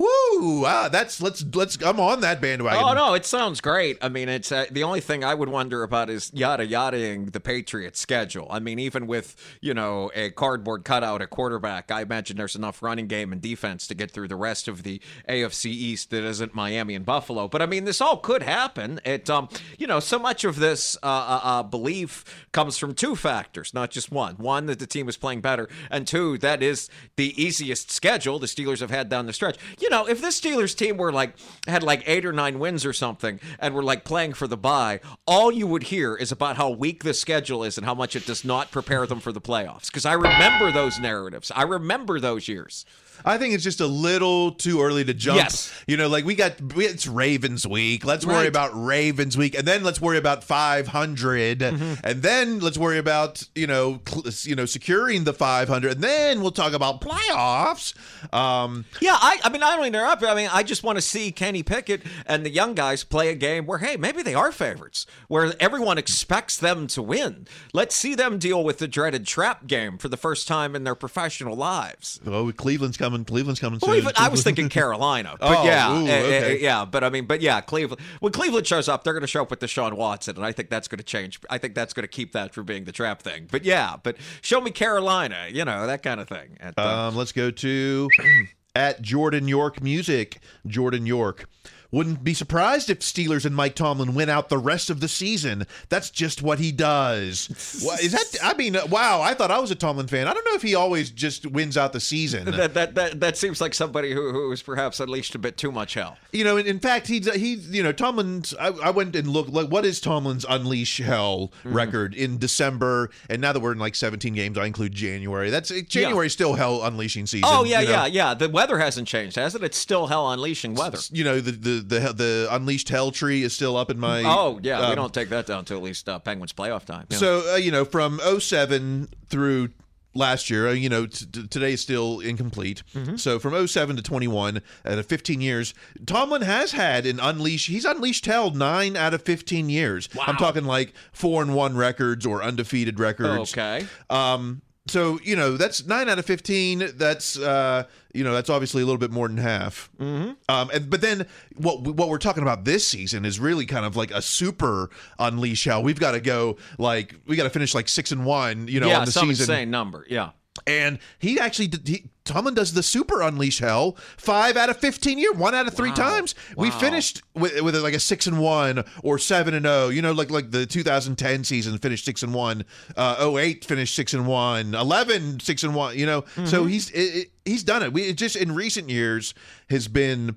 Woo! Ah, that's let's let's. I'm on that bandwagon. Oh no, it sounds great. I mean, it's uh, the only thing I would wonder about is yada yadaing the Patriots' schedule. I mean, even with you know a cardboard cutout at quarterback, I imagine there's enough running game and defense to get through the rest of the AFC East that isn't Miami and Buffalo. But I mean, this all could happen. It um, you know, so much of this uh, uh, uh, belief comes from two factors, not just one. One that the team is playing better, and two that is the easiest schedule the Steelers have had down the stretch. You know, if this Steelers team were like had like eight or nine wins or something, and were like playing for the bye, all you would hear is about how weak the schedule is and how much it does not prepare them for the playoffs. Because I remember those narratives. I remember those years. I think it's just a little too early to jump. Yes. You know, like we got it's Ravens week. Let's worry about Ravens week, and then let's worry about 500, Mm-hmm. and then let's worry about you know cl- you know securing the 500, and then we'll talk about playoffs. Um, Yeah, I, I mean, I don't interrupt. I mean, I just want to see Kenny Pickett and the young guys play a game where, hey, maybe they are favorites, where everyone expects them to win. Let's see them deal with the dreaded trap game for the first time in their professional lives. oh, Cleveland's coming. Cleveland's coming Well, soon. even, I was thinking Carolina, but Oh, yeah, ooh, eh, eh, okay. yeah. But I mean, but yeah, Cleveland. When Cleveland shows up, they're going to show up with Deshaun Watson, and I think that's going to change. I think that's going to keep that from being the trap thing. But yeah, but show me Carolina, you know that kind of thing. At, uh, Um, let's go to at Jordan York Music. Jordan York. Wouldn't be surprised if Steelers and Mike Tomlin win out the rest of the season. That's just what he does. Is that? I mean, uh, wow! I thought I was a Tomlin fan. I don't know if he always just wins out the season. that, that that that seems like somebody who who has perhaps unleashed a bit too much hell. You know, in, in fact, he's he, you know, Tomlin's. I, I went and looked. Like, what is Tomlin's unleash hell Mm-hmm. record in December? And now that we're in like 17 games, I include January. That's January's still hell unleashing season. Oh yeah, you know? yeah, yeah. The weather hasn't changed, has it? It's still hell unleashing weather. You know, the the the, the unleashed hell tree is still up in my. Oh yeah, we um, don't take that down to at least uh, Penguins playoff time. Yeah. So uh, you know, from 07 through last year, uh, you know, t- t- today is still incomplete. Mm-hmm. So from 07 to 21, out of 15 years, Tomlin has had an unleash. He's unleashed hell nine out of 15 years. I'm talking like four and one records or undefeated records. okay. Um. So you know that's nine out of fifteen. That's uh, you know that's obviously a little bit more than half. Mm-hmm. Um. And, but then what what we're talking about this season is really kind of like a super unleash hell. We've got to go like we got to finish like six and one. You know yeah, on the some season. insane number. Yeah. And he actually did. He, Tomlin does the super unleash hell five out of fifteen year, one out of three Wow. times. We finished with, with like a six and one or seven and zero. You know, like like the 2010 season finished six and one. Uh, 08 finished six and one. 11 six and one. You know, so he's it, it- he's done it. We it just in recent years has been.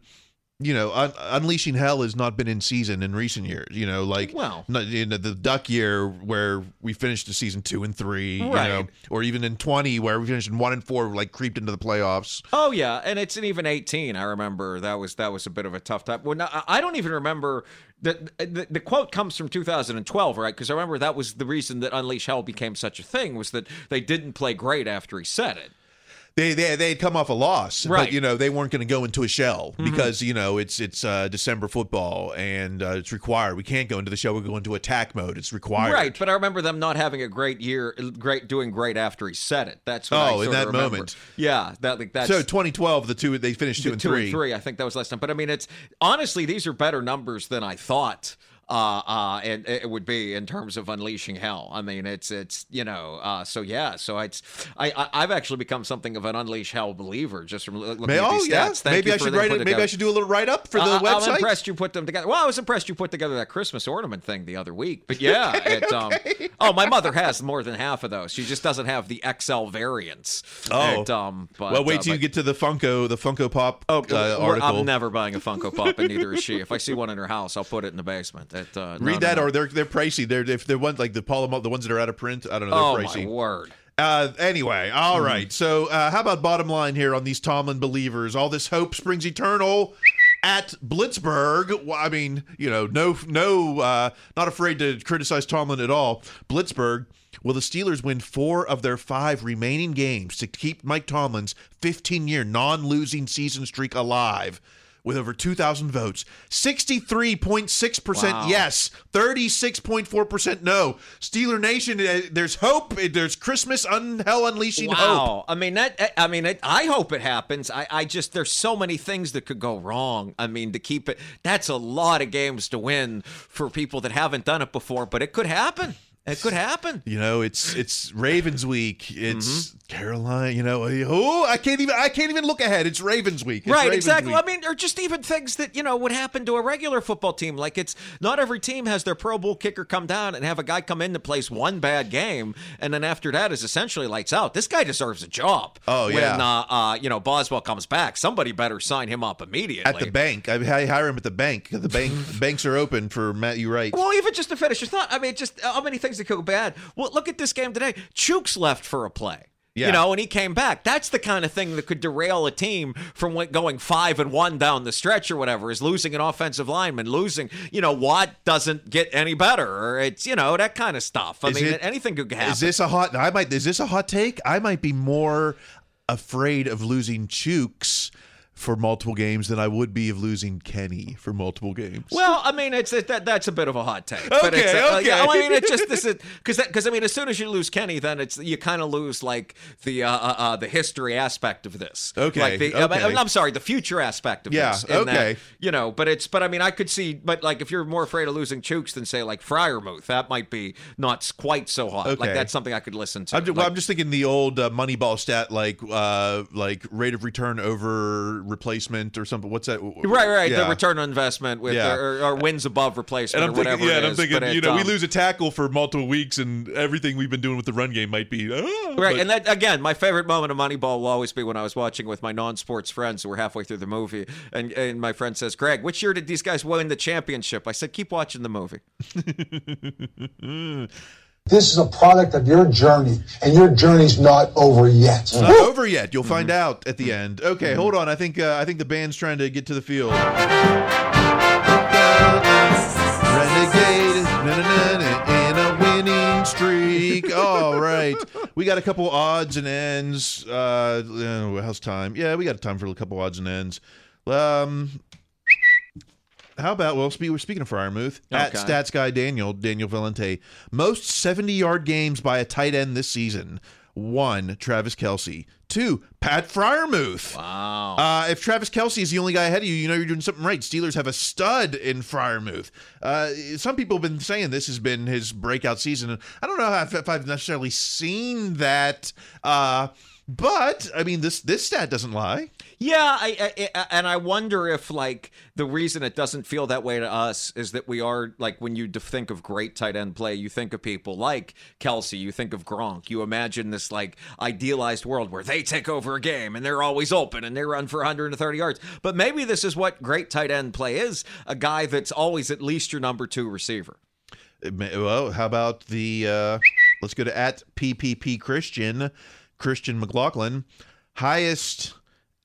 You know, un- unleashing hell has not been in season in recent years. You know, like Well. not, you know, the duck year where we finished the season two and three. You Right. know, or even in 20 where we finished in 1 and 4 like creeped into the playoffs Oh yeah, and it's an even 18. I remember that was that was a bit of a tough time. Well, I don't even remember the the, the quote comes from 2012, right? Because I remember that was the reason that Unleash Hell became such a thing was that they didn't play great after he said it. They they they had come off a loss Right. but you know they weren't going to go into a shell because you know it's it's uh december football and uh, it's required we can't go into the shell we go into attack mode it's required Right, but I remember them not having a great year, great doing great after he said it. That's what Oh, in that remember. moment. Yeah, that like that's so 2012 the two they finished two the and two three and three. I think that was last time. But I mean, it's honestly these are better numbers than I thought. Uh, uh, and it would be in terms of unleashing hell. I mean, it's it's you know, uh, so yeah, so it's I, I I've actually become something of an unleash hell believer just from looking May- at oh these yeah stats. Thank maybe i should write it maybe i should do a little write-up for the Uh, website I'm impressed you put them together. Well, I was impressed you put together that Christmas ornament thing the other week. But yeah, it, um, oh, my mother has more than half of those. She just doesn't have the XL variants. Oh. It, um, but, well wait uh, till you get to the funko the funko pop Oh, uh, article I'm never buying a Funko Pop, and neither is she. If I see one in her house, I'll put it in the basement. It, uh, read no, that no. or they're they're pricey they're if they're ones like the polymer the ones that are out of print i don't know oh they're pricey my word. Uh, anyway, all Mm-hmm. right. So, uh, how about bottom line here on these Tomlin believers? All this hope springs eternal at Blitzburgh. I mean, you know, no, no, uh, not afraid to criticize Tomlin at all. Blitzburgh. Will the Steelers win four of their five remaining games to keep Mike Tomlin's 15 year non losing season streak alive? With over 2,000 votes. 63.6% Wow. yes, 36.4% no. Steeler Nation, uh, there's hope. Uh, There's Christmas un- hell unleashing hope. Wow. I mean that. I mean, it, I hope it happens. I, I just there's so many things that could go wrong. I mean, to keep it, that's a lot of games to win for people that haven't done it before. But it could happen. It could happen. You know, it's it's Ravens week. It's Mm-hmm. Carolina. You know, oh, I can't even I can't even look ahead. It's Ravens week. It's right, Ravens exactly. week. I mean, or just even things that you know would happen to a regular football team. Like it's not every team has their Pro Bowl kicker come down and have a guy come in to plays one bad game, and then after that is essentially lights out. This guy deserves a job. Oh, when, yeah. uh, uh, you know Boswell comes back, somebody better sign him up immediately at the bank. I, I hire him at the bank. The bank banks are open for Matt. You right. Well, even just to finish your thought, I mean, just how many things go bad. Well, look at this game today. Chuks left for a play. Yeah. You know, and he came back. That's the kind of thing that could derail a team from going five and one down the stretch or whatever. Is losing an offensive lineman, losing. You know, Watt doesn't get any better, or it's you know that kind of stuff. I Is mean, it- anything could happen. Is this a hot? I might. Is this a hot take? I might be more afraid of losing Chuks for multiple games than I would be of losing Kenny for multiple games. Well, I mean, it's it, that that's a bit of a hot take. but Okay, it's, uh, okay. yeah, I mean, it's just this is because because I mean, as soon as you lose Kenny, then it's you kind of lose like the uh, uh, uh, the history aspect of this. Okay, Like the, I mean, okay. I'm sorry, the future aspect of Yeah, this. that, okay. you know, but it's but I mean, I could see, but like if you're more afraid of losing Chuks than say like Freiermuth, that might be not quite so hot. Like that's something I could listen to. I'm just, well, I'm just thinking the old uh, Moneyball stat, like uh, like rate of return over replacement or something. What's that? Right, right. Yeah. The return on investment with Yeah. or, or wins above replacement And I'm or whatever. thinking, yeah, it and I'm thinking, you know, we um, lose a tackle for multiple weeks, and everything we've been doing with the run game might be ah, Right, but- and that again, my favorite moment of Moneyball will always be when I was watching with my non-sports friends who were halfway through the movie, and and my friend says, "Greg, which year did these guys win the championship?" I said, "Keep watching the movie." This is a product of your journey, and your journey's not over yet. It's not over yet. You'll find Mm-hmm. out at the end. Okay, hold on. I think uh, I think the band's trying to get to the field. Renegade in a winning streak. All right, we got a couple odds and ends. Uh, uh, how's time? Yeah, we got time for a couple odds and ends. Um, how about well, spe- we're speaking of Freiermuth at Stats Guy Daniel Daniel Valente. Most seventy yard games by a tight end this season. One, Travis Kelce. Two, Pat Freiermuth. Wow. Uh, if Travis Kelce is the only guy ahead of you, you know you're doing something right. Steelers have a stud in Freiermuth. Uh, some people have been saying this has been his breakout season. and I don't know if, if I've necessarily seen that, uh, but I mean this this stat doesn't lie. Yeah, I, I, and I wonder if like the reason it doesn't feel that way to us is that we are like when you think of great tight end play, you think of people like Kelce, you think of Gronk, you imagine this like idealized world where they take over a game and they're always open and they run for 130 yards. But maybe this is what great tight end play is: a guy that's always at least your number two receiver. Well, how about the? Uh, let's go to at PPP Christian, Christian McLaughlin, highest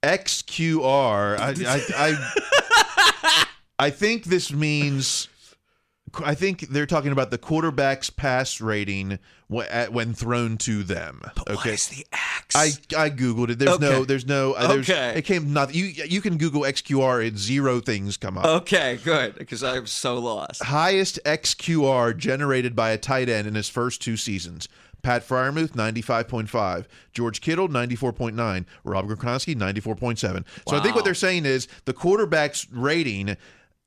XQR. I, I, I, I think this means. I think they're talking about the quarterback's pass rating wh- when thrown to them. But okay, What is the X? I I googled it. There's no. There's no. Uh, there's, Okay. It came not. You you can Google XQR and zero things come up. okay, good because I'm so lost. highest XQR generated by a tight end in his first two seasons. Pat Freiermuth, 95.5. George Kittle, 94.9. Rob Gronkowski, 94.7. So I think what they're saying is the quarterback's rating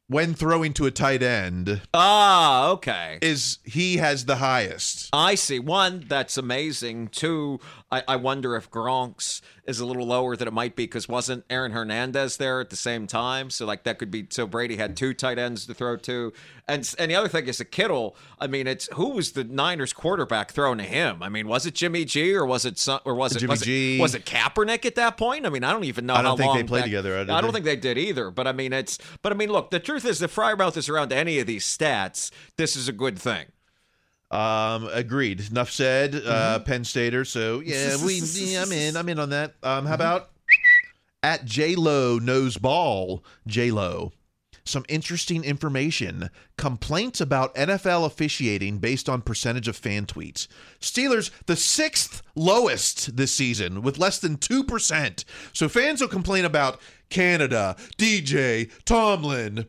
when throwing to a tight end Ah, okay. is he has the highest. I see. One, that's amazing. Two, I, I wonder if Gronk's is a little lower than it might be because wasn't Aaron Hernandez there at the same time? So like that could be. So Brady had two tight ends to throw to, and and the other thing is a Kittle. I mean, it's who was the Niners quarterback throwing to him? I mean, was it Jimmy G or was it some, or was it Jimmy was G. It, was it Kaepernick at that point? I mean, I don't even know. I don't think they played back- together, I don't they? think they did either. But I mean, it's. But I mean, look. The truth is, if Freiermuth is around any of these stats, this is a good thing. Um, agreed. Enough said. Uh, Mm-hmm. Penn Stater. So yeah, we. yeah, I'm in. I'm in on that. Um, Mm-hmm. how about at J Lo knows ball? J Lo. some interesting information. Complaints about NFL officiating based on percentage of fan tweets. Steelers, the sixth lowest this season, with less than 2%. So fans will complain about Canada, DJ, Tomlin,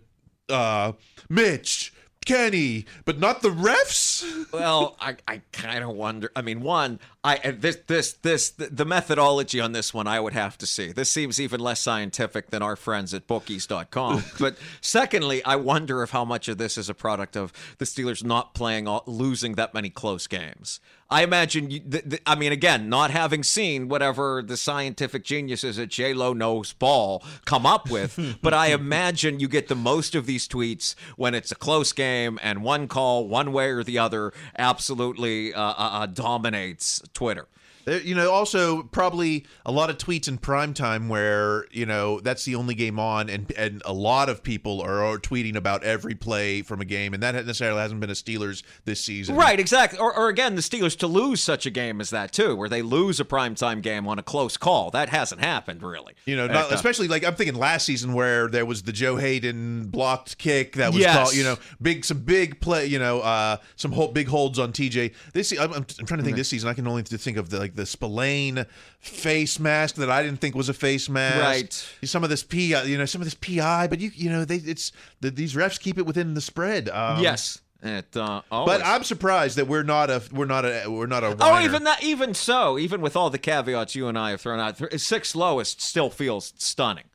uh, Mitch, Kenny, but not the refs? well, I, I kind of wonder. I mean, one, I this this this the methodology on this one I would have to see. This seems even less scientific than our friends at bookies.com. but secondly, I wonder if how much of this is a product of the Steelers not playing all, losing that many close games. I imagine you, th- th- I mean again, not having seen whatever the scientific geniuses at J Lo knows ball come up with, but I imagine you get the most of these tweets when it's a close game and one call one way or the other absolutely uh, uh, uh, dominates Twitter. There- You know, also probably a lot of tweets in prime time where you know that's the only game on, and and a lot of people are, are tweeting about every play from a game, and that necessarily hasn't been a Steelers this season. Right, exactly. Or, or again, the Steelers to lose such a game as that too, where they lose a primetime game on a close call. That hasn't happened really. You know, Uh, not, especially like I'm thinking last season where there was the Joe Haden blocked kick that was Yes. called, you know, big some big play, you know, uh, some whole, big holds on TJ. This I'm, I'm, I'm trying to think this season. I can only think of the like the Spillane face mask that I didn't think was a face mask. Right. Some of this PI, you know, some of this PI, but you you know, they it's the, these refs keep it within the spread. Um, yes. It, uh, But. I'm surprised that we're not a we're not a we're not a Oh, even that, even so, even with all the caveats you and I have thrown out, six lowest still feels stunning.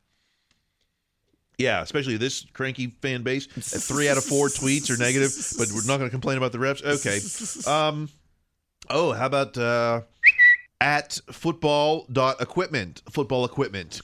Yeah, especially this cranky fan base. Three out of four tweets are negative, but we're not going to complain about the refs. Okay. Um. Oh, how about uh, at football dot equipment football equipment.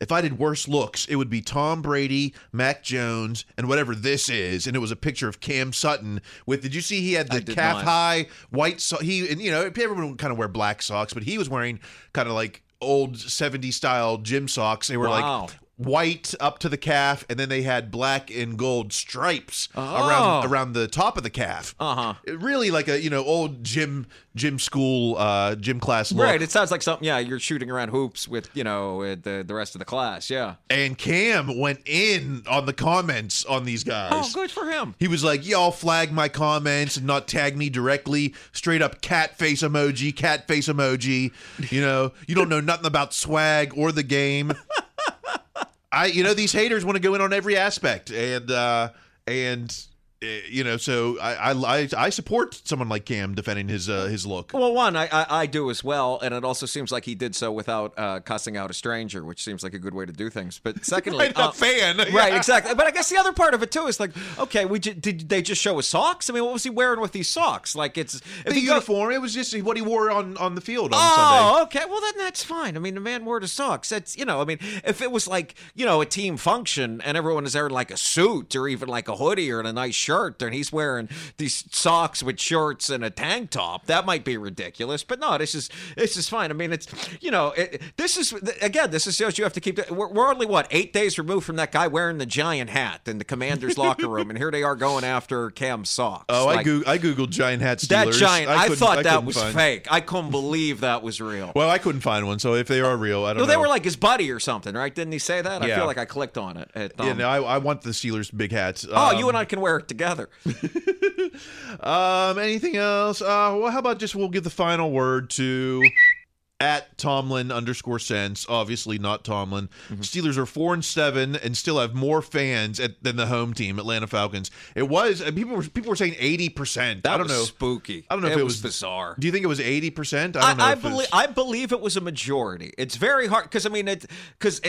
If I did worse looks, it would be Tom Brady, Mac Jones, and whatever this is. And it was a picture of Cam Sutton with. Did you see he had the calf not. high white so He and you know everyone would kind of wear black socks, but he was wearing kind of like old 70s style gym socks. They were Wow. like white up to the calf, and then they had black and gold stripes Oh. around around the top of the calf. Uh huh. Really like a you know old gym gym school uh gym class look. Right. It sounds like something. Yeah, you're shooting around hoops with you know the the rest of the class. Yeah. And Cam went in on the comments on these guys. Oh, good for him. He was like, "Y'all flag my comments and not tag me directly. Straight up cat face emoji, cat face emoji. You know, you don't know nothing about swag or the game. I, you know, these haters want to go in on every aspect, and uh, and you know, so I, I I I support someone like Cam defending his uh, his look. Well, one, I, I I do as well, and it also seems like he did so without uh, cussing out a stranger, which seems like a good way to do things. But secondly, Right, a uh, fan. right? Yeah. Exactly. But I guess the other part of it too is like, okay, we ju- did they just show his socks? I mean, what was he wearing with these socks? Like it's The uniform, it was just what he wore on on the field on Oh, Sunday. okay. Well, then that's fine. I mean, the man wore the socks. That's you know. I mean, if it was like you know a team function and everyone is there in like a suit or even like a hoodie or a nice shirt, and he's wearing these socks with shorts and a tank top, that might be ridiculous. But no, this is this is fine. I mean, it's you know, it, this is again, this is shows you have to keep. We're, we're only what eight days removed from that guy wearing the giant hat in the commander's locker room, and here they are going after Cam's socks. Oh, I Like, I googled giant hat Steelers. that giant. I, couldn't- thought that was find- fake. I couldn't believe that was real. Well, I couldn't find one, so if they are real, I don't No, know. they were like his buddy or something, right? Didn't he say that? I feel like I clicked on it. At, yeah, um, no, I, I want the Steelers big hats. oh, you and I can wear it together. Um, anything else? Uh, well, how about just we'll give the final word to at Tomlin underscore sense. Obviously not Tomlin. Mm-hmm. Steelers are four and seven and still have more fans at, than the home team, Atlanta Falcons. It was people were people were saying eighty percent. That I don't was know. spooky. I don't know if it it was was bizarre. Do you think it was eighty percent? I I, don't know. I it was- believe I believe it was a majority. It's very hard because I mean it because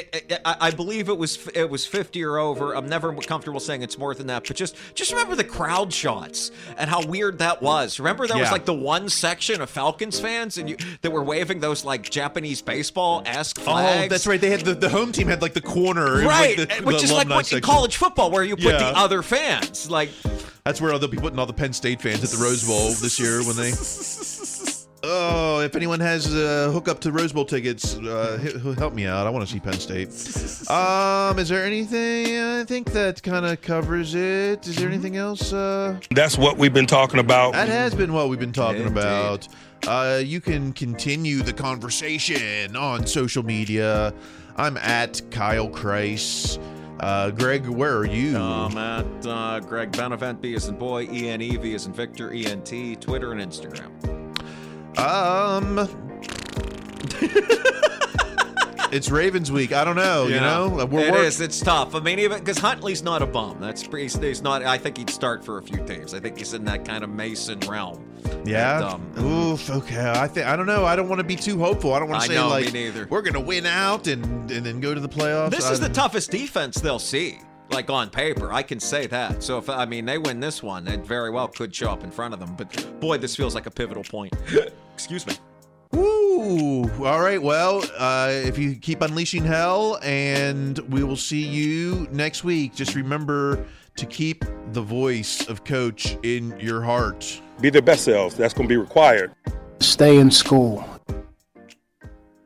I, I believe it was it was fifty or over. I'm never comfortable saying it's more than that, but just just remember the crowd shots and how weird that was. Remember there was like the one section of Falcons fans and you that were waving those like Japanese baseball esque flags. Oh, that's right. They had the, the home team had like the corner, Right, Like the, which the is like what in college football, where you put Yeah. the other fans. Like, That's where they'll be putting all the Penn State fans at the Rose Bowl this year when they. Oh, if anyone has a hook up to Rose Bowl tickets, uh, help me out. I want to see Penn State. Um, is there anything? I think that kind of covers it. Is there anything else? Uh, That's what we've been talking about. that has been what we've been talking Indeed. about. Uh, you can continue the conversation on social media. I'm at Kyle Kreis. Uh, Greg, where are you? I'm um, at uh, Greg Benevent, B as in boy, E N E V as in Victor, E N T, Twitter and Instagram. Um, it's Ravens week. I don't know. You know, Uh, It is. It's tough. I mean, even because Huntley's not a bum. That's he's, he's not. I think he'd start for a few teams. I think he's in that kind of Mason realm. Yeah. And, um, Oof. Okay. I think I don't know. I don't want to be too hopeful. I don't want to say know, like we're gonna win out and and then go to the playoffs. This I is the toughest defense they'll see. Like on paper, I can say that. So if I mean they win this one, it very well could show up in front of them. But boy, this feels like a pivotal point. Excuse me. Woo! All right. Well, uh, if you keep unleashing hell, and we will see you next week. Just remember to keep the voice of Coach in your heart. Be their best selves. That's going to be required. Stay in school.